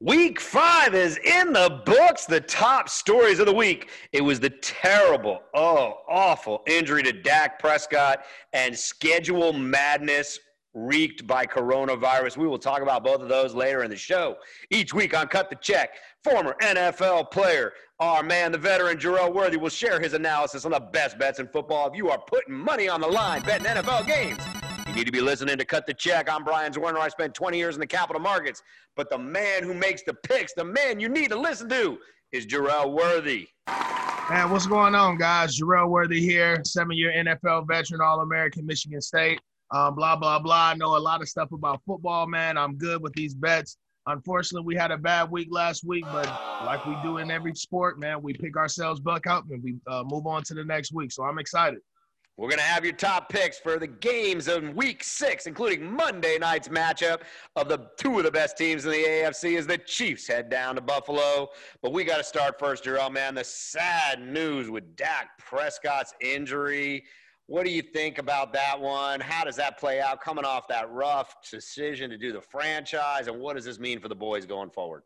Week five is in the books. The top stories of the week. It was the terrible, oh, awful injury to Dak Prescott and schedule madness wreaked by coronavirus. We will talk about both of those later in the show. Each week on Cut the Check, former NFL player, our man, the veteran Jerel Worthy, will share his analysis on the best bets in football. If you are putting money on the line betting NFL games, need to be listening to Cut the Check. I'm Brian Zwerner. I spent 20 years in the capital markets, but the man who makes the picks, the man you need to listen to, is Jerel Worthy. Man, what's going on, guys? Jerel Worthy here, seven-year NFL veteran, All-American, Michigan State. Um, blah blah blah. I know a lot of stuff about football, man. I'm good with these bets. Unfortunately, we had a bad week last week, but like we do in every sport, man, we pick ourselves back up and we uh, move on to the next week. So I'm excited. We're going to have your top picks for the games in week six, including Monday night's matchup of the two of the best teams in the AFC as the Chiefs head down to Buffalo. But we got to start first, Jerel, man. The sad news with Dak Prescott's injury. What do you think about that one? How does that play out coming off that rough decision to do the franchise? And what does this mean for the boys going forward?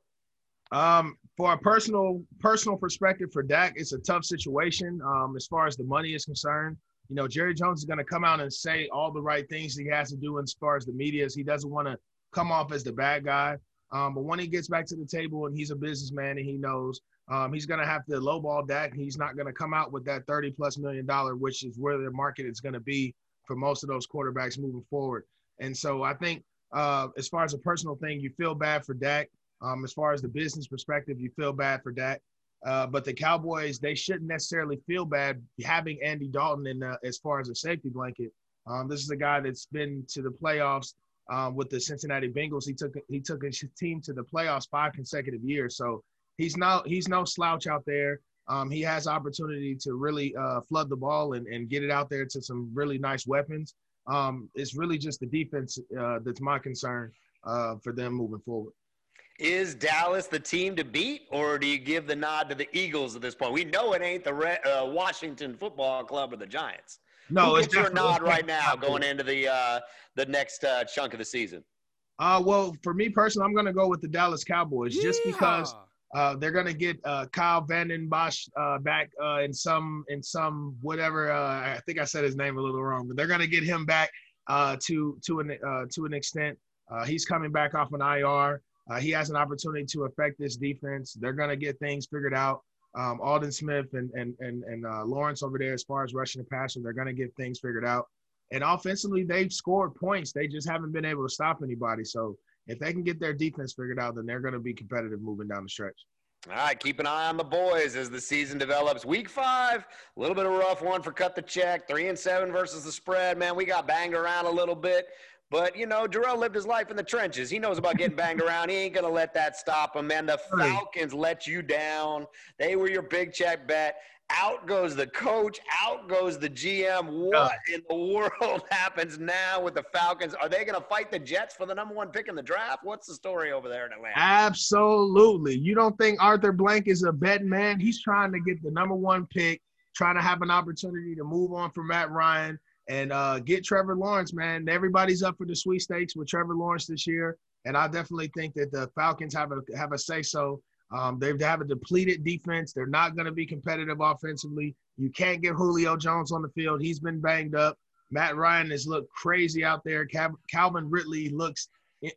Um, for a personal personal perspective for Dak, it's a tough situation um, as far as the money is concerned you know, Jerry Jones is going to come out and say all the right things he has to do as far as the media is. He doesn't want to come off as the bad guy. Um, but when he gets back to the table and he's a businessman and he knows um, he's going to have to lowball that, he's not going to come out with that 30 plus million dollar, which is where the market is going to be for most of those quarterbacks moving forward. And so I think uh, as far as a personal thing, you feel bad for Dak. Um, as far as the business perspective, you feel bad for Dak. Uh, but the Cowboys, they shouldn't necessarily feel bad having Andy Dalton in the, as far as a safety blanket. Um, this is a guy that's been to the playoffs um, with the Cincinnati Bengals. He took he took his team to the playoffs five consecutive years. So he's no he's no slouch out there. Um, he has opportunity to really uh, flood the ball and, and get it out there to some really nice weapons. Um, it's really just the defense uh, that's my concern uh, for them moving forward. Is Dallas the team to beat, or do you give the nod to the Eagles at this point? We know it ain't the uh, Washington Football Club or the Giants. No, Who it's your nod right now going into the uh, the next uh, chunk of the season. Uh, well, for me personally, I'm going to go with the Dallas Cowboys yeah. just because uh, they're going to get uh, Kyle Vanden Bosch uh, back uh, in some in some whatever. Uh, I think I said his name a little wrong, but they're going to get him back uh, to to an uh, to an extent. Uh, he's coming back off an IR. Uh, he has an opportunity to affect this defense. They're going to get things figured out. Um, Aldon Smith and and and, and uh, Lawrence over there, as far as rushing the passer, they're going to get things figured out. And offensively, they've scored points. They just haven't been able to stop anybody. So if they can get their defense figured out, then they're going to be competitive moving down the stretch. All right, keep an eye on the boys as the season develops. Week five, a little bit of a rough one for cut the check. Three and seven versus the spread. Man, we got banged around a little bit. But, you know, Jerel lived his life in the trenches. He knows about getting banged around. He ain't going to let that stop him, man. The Falcons let you down. They were your big check bet. Out goes the coach. Out goes the GM. What yeah. in the world happens now with the Falcons? Are they going to fight the Jets for the number one pick in the draft? What's the story over there in Atlanta? Absolutely. You don't think Arthur Blank is a bet man? He's trying to get the number one pick, trying to have an opportunity to move on from Matt Ryan – and uh, get Trevor Lawrence, man. Everybody's up for the sweet sweepstakes with Trevor Lawrence this year, and I definitely think that the Falcons have a have a say so. Um, they have a depleted defense. They're not going to be competitive offensively. You can't get Julio Jones on the field. He's been banged up. Matt Ryan has looked crazy out there. Calvin Ridley looks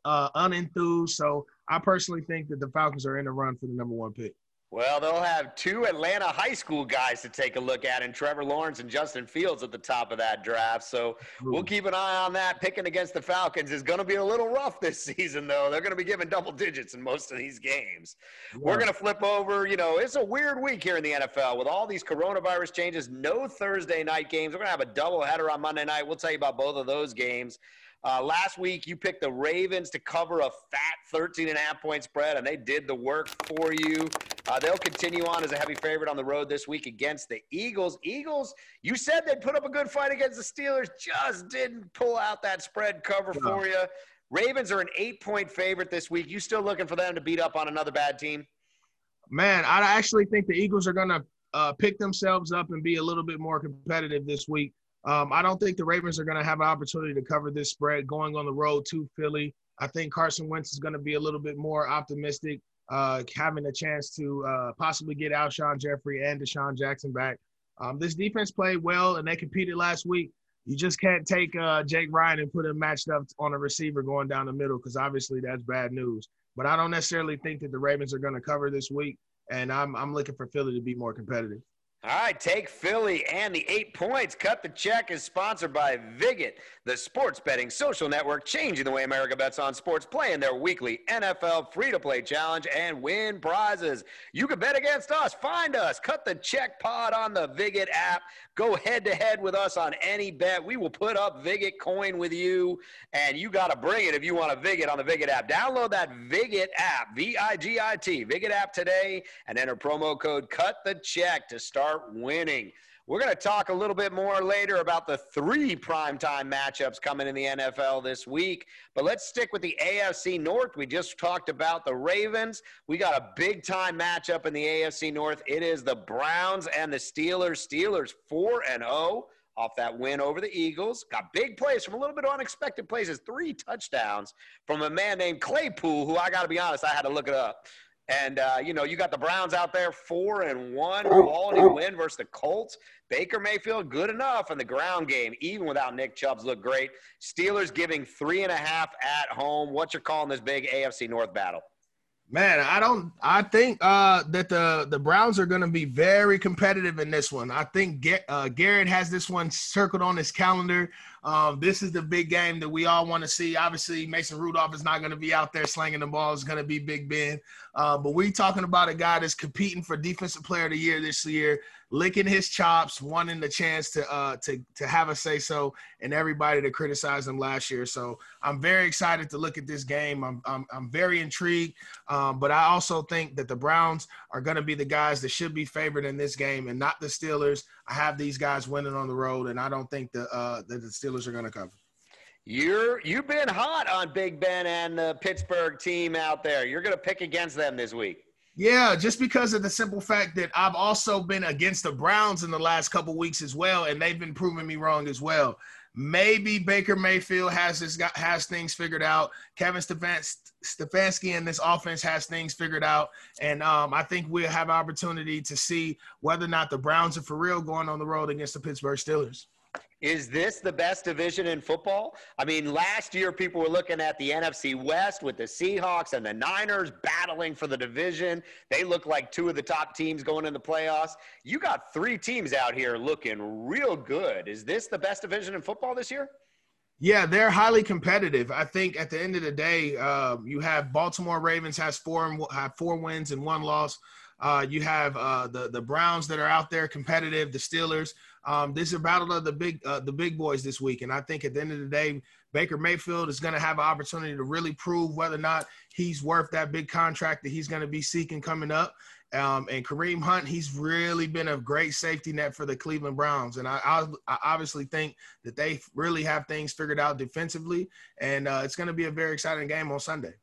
uh, unenthused. So I personally think that the Falcons are in the run for the number one pick. Well, they'll have two Atlanta high school guys to take a look at, and Trevor Lawrence and Justin Fields at the top of that draft. So we'll keep an eye on that. Picking against the Falcons is going to be a little rough this season, though. They're going to be giving double digits in most of these games. Yeah. We're going to flip over. You know, it's a weird week here in the NFL with all these coronavirus changes. No Thursday night games. We're going to have a double header on Monday night. We'll tell you about both of those games. Uh, last week, you picked the Ravens to cover a fat 13 and a half point spread, and they did the work for you. Uh, they'll continue on as a heavy favorite on the road this week against the Eagles. Eagles, you said they'd put up a good fight against the Steelers, just didn't pull out that spread cover yeah. for you. Ravens are an eight point favorite this week. You still looking for them to beat up on another bad team? Man, I actually think the Eagles are going to uh, pick themselves up and be a little bit more competitive this week. Um, I don't think the Ravens are going to have an opportunity to cover this spread going on the road to Philly. I think Carson Wentz is going to be a little bit more optimistic, uh, having a chance to uh, possibly get Alshon Jeffery and DeSean Jackson back. Um, this defense played well and they competed last week. You just can't take uh, Jake Ryan and put him matched up on a receiver going down the middle because obviously that's bad news. But I don't necessarily think that the Ravens are going to cover this week, and I'm I'm looking for Philly to be more competitive. All right, take Philly and the eight points. Cut the check is sponsored by Vigit, the sports betting social network, changing the way America bets on sports, playing their weekly NFL free to play challenge and win prizes. You can bet against us. Find us. Cut the check pod on the Vigit app. Go head to head with us on any bet. We will put up Vigit coin with you, and you got to bring it if you want a Vigit on the Vigit app. Download that Vigit app, V I G I T, Vigit app today, and enter promo code Cut the Check to start start winning. We're going to talk a little bit more later about the three primetime matchups coming in the NFL this week. But let's stick with the AFC North. We just talked about the Ravens. We got a big time matchup in the AFC North. It is the Browns and the Steelers. Steelers 4 and 0 off that win over the Eagles. Got big plays from a little bit of unexpected places, three touchdowns from a man named Claypool, who I got to be honest, I had to look it up. And uh, you know, you got the Browns out there four and one, quality win versus the Colts. Baker Mayfield, good enough in the ground game, even without Nick Chubb's look great. Steelers giving three and a half at home. What you're calling this big AFC North battle? Man, I don't. I think uh, that the the Browns are going to be very competitive in this one. I think uh, Garrett has this one circled on his calendar. Um, this is the big game that we all want to see. Obviously, Mason Rudolph is not going to be out there slinging the ball. It's going to be Big Ben. Uh, but we talking about a guy that's competing for Defensive Player of the Year this year, licking his chops, wanting the chance to uh, to to have a say so, and everybody to criticize him last year. So I'm very excited to look at this game. I'm I'm, I'm very intrigued, um, but I also think that the Browns are going to be the guys that should be favored in this game, and not the Steelers. I have these guys winning on the road, and I don't think the uh, that the Steelers are going to cover. You're you've been hot on Big Ben and the Pittsburgh team out there. You're going to pick against them this week. Yeah, just because of the simple fact that I've also been against the Browns in the last couple weeks as well, and they've been proving me wrong as well. Maybe Baker Mayfield has this got, has things figured out. Kevin Stefanski and this offense has things figured out, and um, I think we'll have opportunity to see whether or not the Browns are for real going on the road against the Pittsburgh Steelers. Is this the best division in football? I mean, last year people were looking at the NFC West with the Seahawks and the Niners battling for the division. They look like two of the top teams going in the playoffs. You got three teams out here looking real good. Is this the best division in football this year? Yeah, they're highly competitive. I think at the end of the day, uh, you have Baltimore Ravens has four have four wins and one loss. Uh, you have uh, the the Browns that are out there competitive. The Steelers. Um, this is a battle of the big uh, the big boys this week, and I think at the end of the day, Baker Mayfield is going to have an opportunity to really prove whether or not he's worth that big contract that he's going to be seeking coming up. Um, and Kareem Hunt, he's really been a great safety net for the Cleveland Browns, and I, I, I obviously think that they really have things figured out defensively, and uh, it's going to be a very exciting game on Sunday.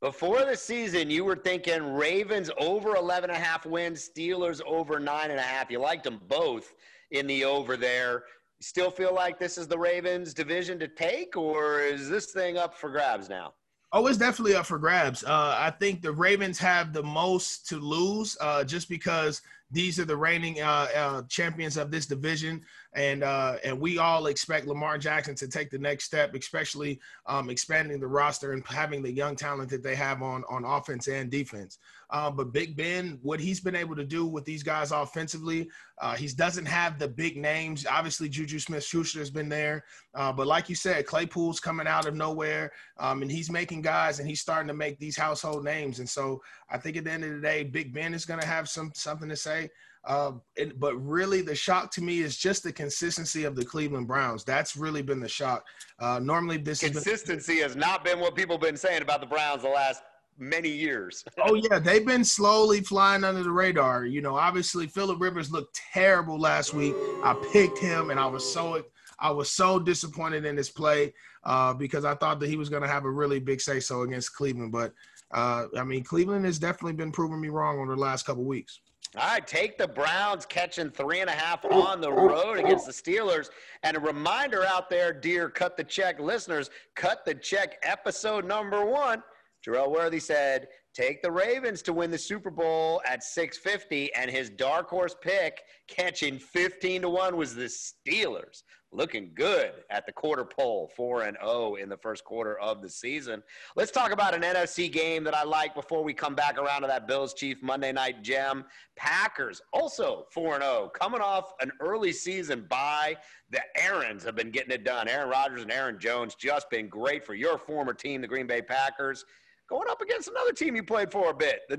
Before the season, you were thinking Ravens over 11 and a half wins, Steelers over nine and a half. You liked them both in the over there. Still feel like this is the Ravens division to take, or is this thing up for grabs now? Oh, it's definitely up for grabs. Uh, I think the Ravens have the most to lose uh, just because these are the reigning uh, uh champions of this division and uh, and we all expect Lamar Jackson to take the next step, especially um, expanding the roster and having the young talent that they have on on offense and defense. Uh, but Big Ben, what he's been able to do with these guys offensively, uh, he doesn't have the big names. Obviously, Juju Smith-Schuster has been there, uh, but like you said, Claypool's coming out of nowhere, um, and he's making guys, and he's starting to make these household names. And so, I think at the end of the day, Big Ben is going to have some something to say. Uh, it, but really, the shock to me is just the consistency of the Cleveland Browns. That's really been the shock. Uh, normally, this consistency has, has not been what people have been saying about the Browns the last many years. oh yeah, they've been slowly flying under the radar. You know, obviously Philip Rivers looked terrible last week. I picked him, and I was so I was so disappointed in his play uh, because I thought that he was going to have a really big say so against Cleveland. But uh, I mean, Cleveland has definitely been proving me wrong over the last couple weeks. All right, take the Browns catching three and a half on the road against the Steelers. And a reminder out there, dear Cut the Check listeners, Cut the Check episode number one. Jerel Worthy said, take the Ravens to win the Super Bowl at 650, and his dark horse pick catching 15 to 1 was the Steelers looking good at the quarter pole, 4 and 0 in the first quarter of the season. Let's talk about an NFC game that I like before we come back around to that Bills Chief Monday night gem. Packers also 4 and 0, coming off an early season bye. The Aarons have been getting it done. Aaron Rodgers and Aaron Jones just been great for your former team, the Green Bay Packers. Going up against another team you played for a bit, the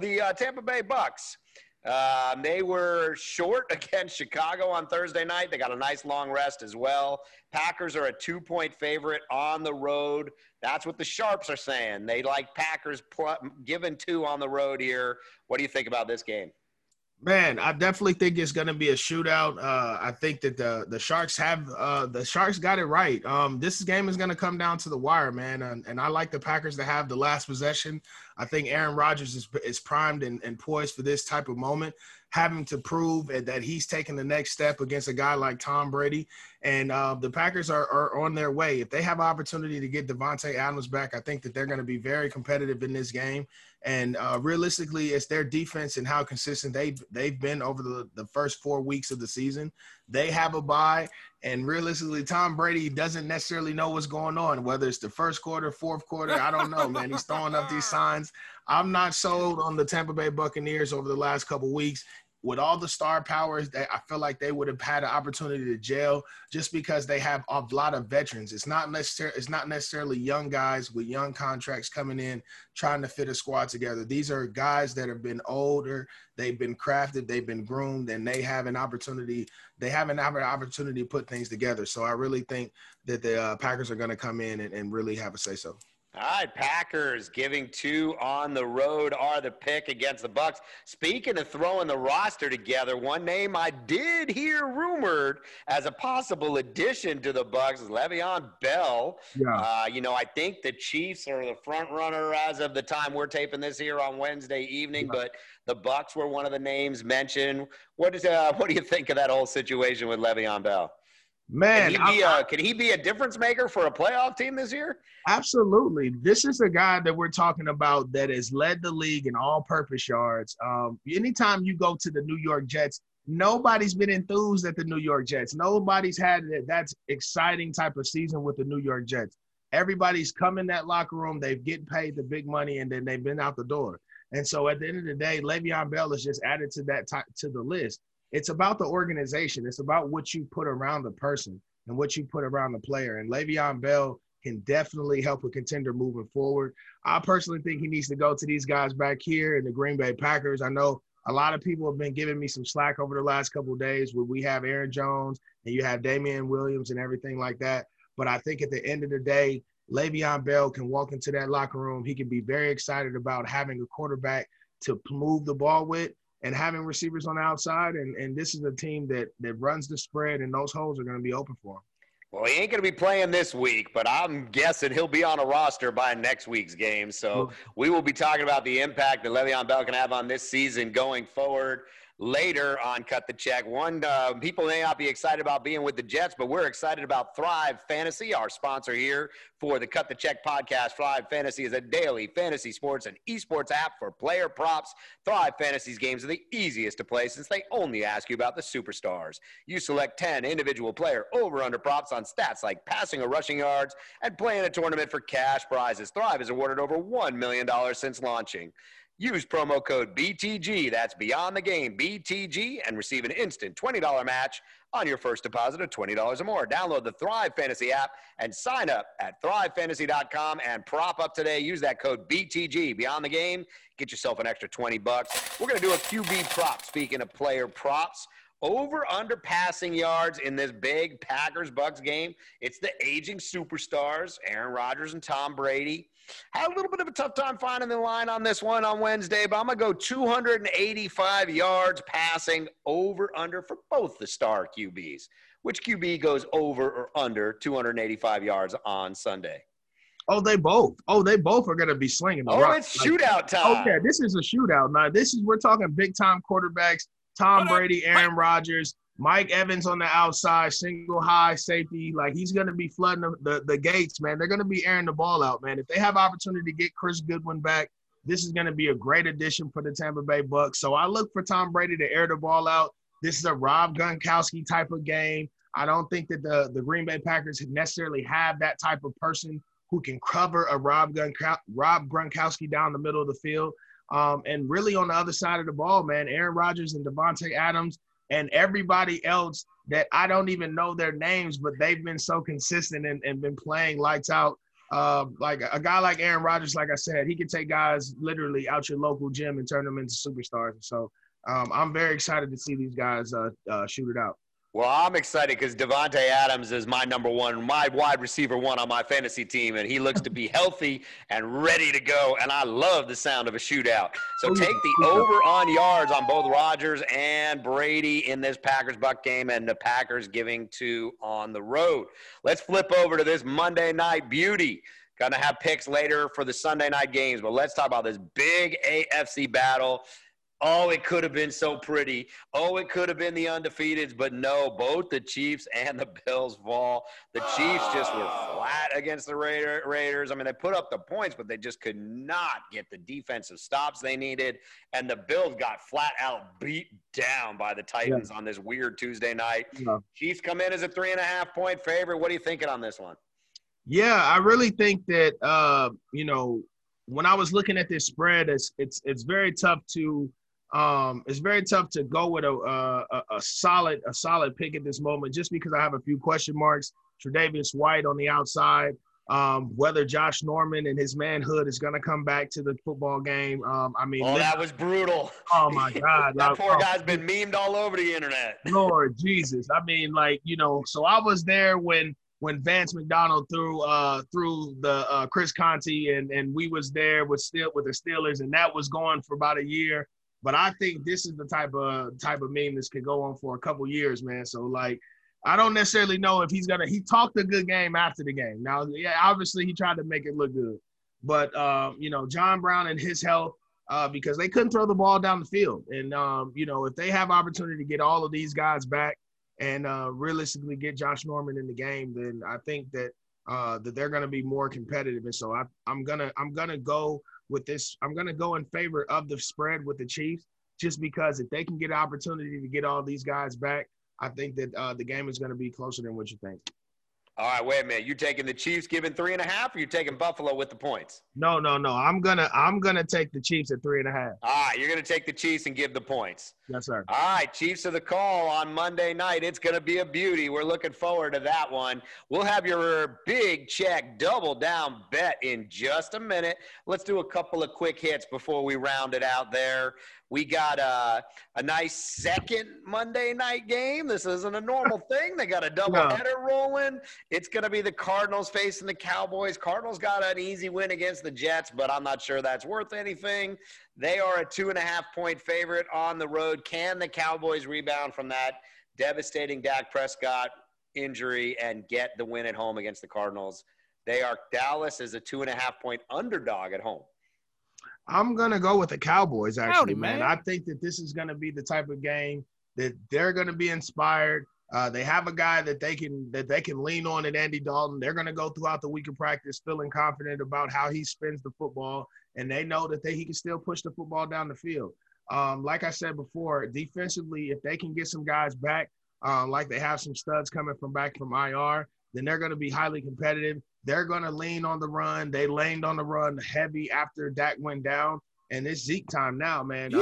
the uh, Tampa Bay Bucks. Um, they were short against Chicago on Thursday night. They got a nice long rest as well. Packers are a two point favorite on the road. That's what the Sharps are saying. They like Packers pl- given two on the road here. What do you think about this game? Man, I definitely think it's going to be a shootout. Uh, I think that the the Sharks have uh, the Sharks got it right. Um, this game is going to come down to the wire, man, and, and, I like the Packers to have the last possession. I think Aaron Rodgers is is primed and, and poised for this type of moment, having to prove that he's taking the next step against a guy like Tom Brady. And uh, the Packers are, are on their way. If they have opportunity to get Davante Adams back, I think that they're going to be very competitive in this game. And uh, realistically, it's their defense and how consistent they've they've been over the, the first four weeks of the season. They have a bye, and realistically, Tom Brady doesn't necessarily know what's going on, whether it's the first quarter, fourth quarter. I don't know, man. He's throwing up these signs. I'm not sold on the Tampa Bay Buccaneers over the last couple weeks with all the star powers that I feel like they would have had an opportunity to jail just because they have a lot of veterans. It's not necessarily it's not necessarily young guys with young contracts coming in trying to fit a squad together. These are guys that have been older, they've been crafted, they've been groomed, and they have an opportunity. They have an opportunity to put things together. So I really think that the uh, Packers are going to come in and, and really have a say so. All right, Packers giving two on the road are the pick against the Bucks. Speaking of throwing the roster together, one name I did hear rumored as a possible addition to the Bucks is Le'Veon Bell. Yeah. Uh, you know, I think the Chiefs are the front runner as of the time we're taping this here on Wednesday evening, yeah. but the Bucks were one of the names mentioned. What is uh, what do you think of that whole situation with Le'Veon Bell? Man, can he, be a, can he be a difference maker for a playoff team this year? Absolutely. This is a guy that we're talking about that has led the league in all-purpose yards. Um, anytime you go to the New York Jets, nobody's been enthused at the New York Jets. Nobody's had that that's exciting type of season with the New York Jets. Everybody's come in that locker room, they've get paid the big money, and then they've been out the door. And so at the end of the day, Le'Veon Bell is just added to that t- to the list it's about the organization. It's about what you put around the person and what you put around the player. And Le'Veon Bell can definitely help a contender moving forward. I personally think he needs to go to these guys back here in the Green Bay Packers. I know a lot of people have been giving me some slack over the last couple days where we have Aaron Jones and you have Damien Williams and everything like that. But I think at the end of the day, Le'Veon Bell can walk into that locker room. He can be very excited about having a quarterback to move the ball with and having receivers on the outside. And, and this is a team that that runs the spread, and those holes are going to be open for him. Well, he ain't going to be playing this week, but I'm guessing he'll be on a roster by next week's game. So we will be talking about the impact that Le'Veon Bell can have on this season going forward later on Cut the Check. One, uh, people may not be excited about being with the Jets, but we're excited about Thrive Fantasy, our sponsor here for the Cut the Check podcast. Thrive Fantasy is a daily fantasy sports and esports app for player props. Thrive Fantasy's games are the easiest to play since they only ask you about the superstars. You select 10 individual player over under props on stats like passing or rushing yards and play in a tournament for cash prizes. Thrive has awarded over $1 million since launching. Use promo code BTG, that's Beyond the Game, BTG, and receive an instant $20 match on your first deposit of $20 or more. Download the Thrive Fantasy app and sign up at thrivefantasy.com and prop up today. Use that code BTG, Beyond the Game. Get yourself an extra 20 bucks. We're going to do a QB prop. Speaking of player props, over under passing yards in this big Packers Bucks game. It's the aging superstars, Aaron Rodgers and Tom Brady. Had a little bit of a tough time finding the line on this one on Wednesday, but I'm going to go 285 yards passing over under for both the star QBs. Which QB goes over or under 285 yards on Sunday? Oh, they both. Oh, they both are going to be slinging. The oh, rock. it's like, shootout time. Okay, this is a shootout. Now this is we're talking big time quarterbacks. Tom Brady, Aaron Rodgers, Mike Evans on the outside, single high safety. Like he's going to be flooding the, the, the gates, man. They're going to be airing the ball out, man. If they have opportunity to get Chris Godwin back, this is going to be a great addition for the Tampa Bay Bucks. So I look for Tom Brady to air the ball out. This is a Rob Gronkowski type of game. I don't think that the, the Green Bay Packers necessarily have that type of person who can cover a Rob, Gronkowski, Rob Gronkowski down the middle of the field. Um, and really on the other side of the ball, man, Aaron Rodgers and Davante Adams and everybody else that I don't even know their names, but they've been so consistent and, and been playing lights out. Uh, like a guy like Aaron Rodgers, like I said, he can take guys literally out your local gym and turn them into superstars. So um, I'm very excited to see these guys uh, uh, shoot it out. Well, I'm excited because Davante Adams is my number one, my wide receiver one on my fantasy team, and he looks to be healthy and ready to go. And I love the sound of a shootout. So oh, take the over on yards on both Rodgers and Brady in this Packers Buck game, and the Packers giving two on the road. Let's flip over to this Monday night beauty. Gonna have picks later for the Sunday night games, but let's talk about this big AFC battle. Oh, it could have been so pretty. Oh, it could have been the undefeateds, but no, both the Chiefs and the Bills fall. The Chiefs just were flat against the Raider, Raiders. I mean, they put up the points, but they just could not get the defensive stops they needed. And the Bills got flat out beat down by the Titans yeah. on this weird Tuesday night. Yeah. Chiefs come in as a three and a half point favorite. What are you thinking on this one? Yeah, I really think that uh, you know when I was looking at this spread, it's it's it's very tough to um, it's very tough to go with a, a, a solid a solid pick at this moment, just because I have a few question marks. Tre'Davious White on the outside, um, whether Josh Norman and his manhood is going to come back to the football game. Um, I mean, oh, that was brutal. Oh my God, that poor guy's been memed all over the internet. Lord Jesus, I mean, like you know, so I was there when when Vance McDonald threw uh threw the uh, Chris Conte and and we was there with still with the Steelers and that was going for about a year. But I think this is the type of type of meme this could go on for a couple years, man. So like, I don't necessarily know if he's gonna. He talked a good game after the game. Now, yeah, obviously he tried to make it look good, but um, you know, John Brown and his health. Uh, because they couldn't throw the ball down the field. And, um, you know, if they have opportunity to get all of these guys back and uh, realistically get Josh Norman in the game, then I think that uh, that they're going to be more competitive. And so I, I'm gonna I'm gonna go with this. I'm going to go in favor of the spread with the Chiefs just because if they can get an opportunity to get all these guys back, I think that uh, the game is going to be closer than what you think. All right, wait a minute. You taking the Chiefs giving three and a half, or you taking Buffalo with the points? No, no, no. I'm gonna I'm gonna take the Chiefs at three and a half. All right, you're gonna take the Chiefs and give the points. Yes, sir. All right, Chiefs of the call on Monday night. It's gonna be a beauty. We're looking forward to that one. We'll have your big check double down bet in just a minute. Let's do a couple of quick hits before we round it out there. We got a, a nice second Monday night game. This isn't a normal thing. They got a double no. header rolling. It's going to be the Cardinals facing the Cowboys. Cardinals got an easy win against the Jets, but I'm not sure that's worth anything. They are a two and a half point favorite on the road. Can the Cowboys rebound from that devastating Dak Prescott injury and get the win at home against the Cardinals? They are Dallas is a two and a half point underdog at home. I'm gonna go with the Cowboys. Actually, Howdy, man. man. I think that this is gonna be the type of game that they're gonna be inspired. Uh, they have a guy that they can that they can lean on in Andy Dalton. They're gonna go throughout the week of practice feeling confident about how he spins the football, and they know that they, he can still push the football down the field. Um, like I said before, defensively, if they can get some guys back, uh, like they have some studs coming from back from IR, then they're going to be highly competitive. They're going to lean on the run. They leaned on the run heavy after Dak went down. And it's Zeke time now, man. Um,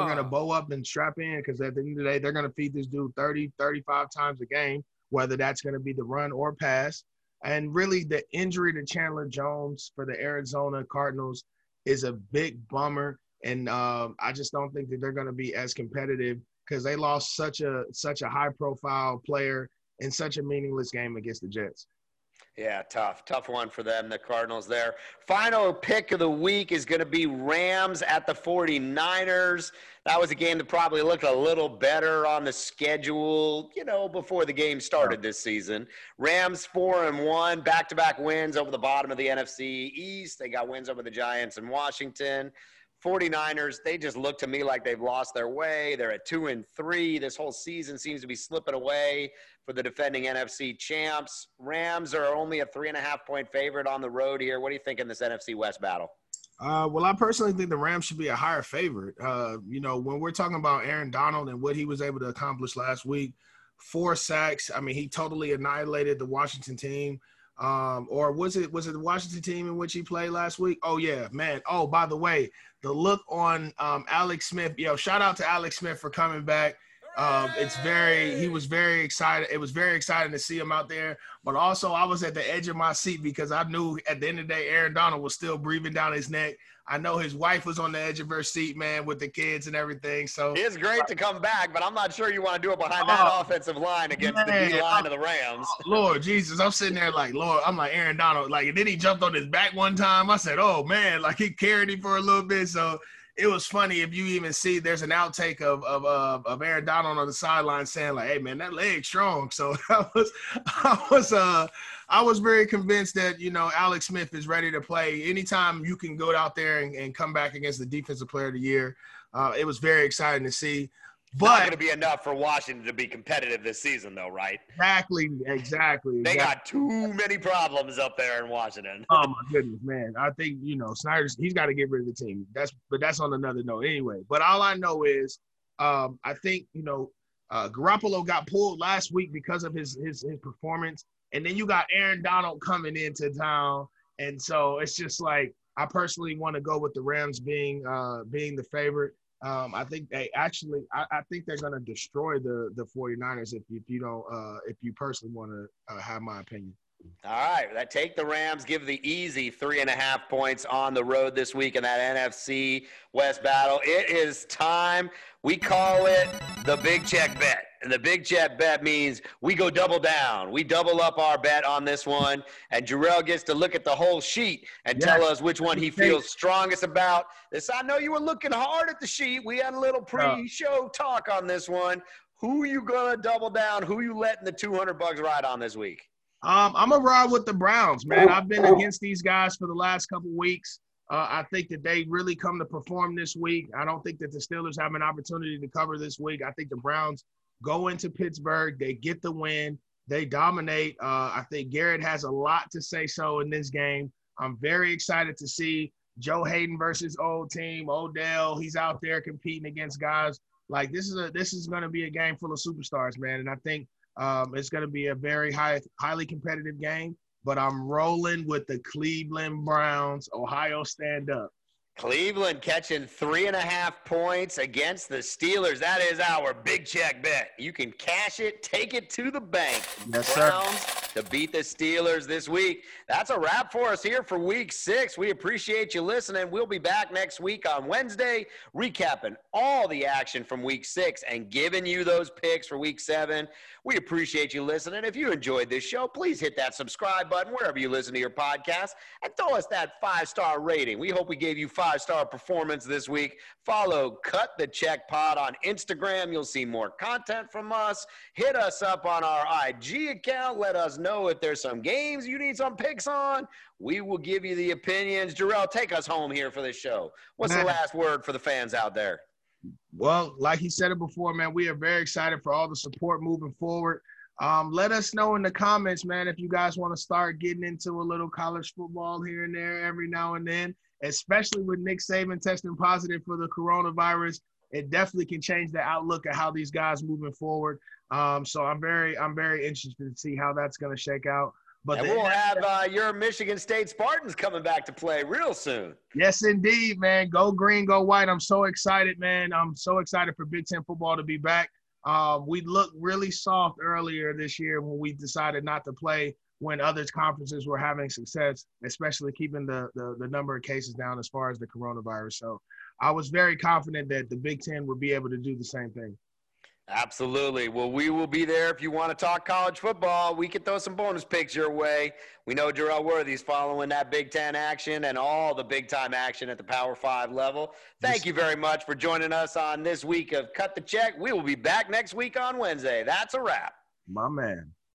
we're going to bow up and strap in because at the end of the day, they're going to feed this dude 30, 35 times a game, whether that's going to be the run or pass. And really, the injury to Chandler Jones for the Arizona Cardinals is a big bummer. And um, I just don't think that they're going to be as competitive because they lost such a such a high profile player in such a meaningless game against the Jets. Yeah, tough, tough one for them, the Cardinals there. Final pick of the week is going to be Rams at the 49ers. That was a game that probably looked a little better on the schedule, you know, before the game started this season. Rams 4 and 1, back-to-back wins over the bottom of the NFC East. They got wins over the Giants and Washington. 49ers, they just look to me like they've lost their way. They're at two and three. This whole season seems to be slipping away for the defending NFC champs. Rams are only a three and a half point favorite on the road here. What do you think in this NFC West battle? Uh, well, I personally think the Rams should be a higher favorite. Uh, you know, when we're talking about Aaron Donald and what he was able to accomplish last week, four sacks. I mean, he totally annihilated the Washington team. Um, or was it was it the Washington team in which he played last week? Oh yeah, man. Oh, by the way, the look on um, Alex Smith. Yo, shout out to Alex Smith for coming back. Um, it's very he was very excited. It was very exciting to see him out there. But also I was at the edge of my seat because I knew at the end of the day Aaron Donald was still breathing down his neck. I know his wife was on the edge of her seat, man, with the kids and everything. So it's great to come back, but I'm not sure you want to do it behind that uh, offensive line against man, the D line of the Rams. Lord Jesus, I'm sitting there like, Lord, I'm like Aaron Donald, like, and then he jumped on his back one time. I said, Oh man, like he carried him for a little bit. So it was funny if you even see there's an outtake of of uh, of Aaron Donald on the sideline saying like, "Hey man, that leg strong." So I was I was uh I was very convinced that you know Alex Smith is ready to play. Anytime you can go out there and, and come back against the defensive player of the year, uh, it was very exciting to see. But not going to be enough for Washington to be competitive this season, though, right? Exactly, exactly. They got too many problems up there in Washington. oh my goodness, man! I think you know Snyder's he's got to get rid of the team. That's but that's on another note anyway. But all I know is, um, I think you know uh, Garoppolo got pulled last week because of his his his performance, and then you got Aaron Donald coming into town, and so it's just like I personally want to go with the Rams being uh, being the favorite. Um, I think they actually, I, I think they're going to destroy the the 49ers if, if you don't, uh, if you personally want to uh, have my opinion. All right, that take the Rams, give the easy three and a half points on the road this week in that NFC West battle. It is time. We call it the big check bet. And the big check bet means we go double down. We double up our bet on this one. And Jerel gets to look at the whole sheet and yes. tell us which one he feels strongest about. This I know you were looking hard at the sheet. We had a little uh. pre-show talk on this one. Who you gonna double down? Who you letting the 200 bucks ride on this week? Um, I'm gonna ride with the Browns, man. I've been against these guys for the last couple weeks. Uh, I think that they really come to perform this week. I don't think that the Steelers have an opportunity to cover this week. I think the Browns go into Pittsburgh, they get the win, they dominate. Uh, I think Garrett has a lot to say so in this game. I'm very excited to see Joe Haden versus old team Odell. He's out there competing against guys like this is a this is going to be a game full of superstars, man. And I think um, it's going to be a very high, highly competitive game, but I'm rolling with the Cleveland Browns. Ohio, stand up. Cleveland catching three and a half points against the Steelers. That is our big check bet. You can cash it, take it to the bank. Yes, Browns sir. To beat the Steelers this week. That's a wrap for us here for week six. We appreciate you listening. We'll be back next week on Wednesday, recapping all the action from week six and giving you those picks for week seven. We appreciate you listening. If you enjoyed this show, please hit that subscribe button wherever you listen to your podcast and throw us that five star rating. We hope we gave you five star performance this week. Follow Cut the Check Pod on Instagram. You'll see more content from us. Hit us up on our IG account. Let us know if there's some games you need some picks on. We will give you the opinions. Jerel, take us home here for this show. What's Man. the last word for the fans out there? Well, like he said it before, man, we are very excited for all the support moving forward. Um, let us know in the comments, man, if you guys want to start getting into a little college football here and there every now and then, especially with Nick Saban testing positive for the coronavirus. It definitely can change the outlook of how these guys moving forward. Um, so I'm very, I'm very interested to see how that's going to shake out. But and we'll have uh, your Michigan State Spartans coming back to play real soon. Yes, indeed, man. Go green, go white. I'm so excited, man. I'm so excited for Big Ten football to be back. Um, we looked really soft earlier this year when we decided not to play when other conferences were having success, especially keeping the, the, the number of cases down as far as the coronavirus. So I was very confident that the Big Ten would be able to do the same thing. Absolutely. Well, we will be there if you want to talk college football. We can throw some bonus picks your way. We know Jerel Worthy's following that Big Ten action and all the big time action at the Power Five level. Thank you very much for joining us on this week of Cut the Check. We will be back next week on Wednesday. That's a wrap. My man.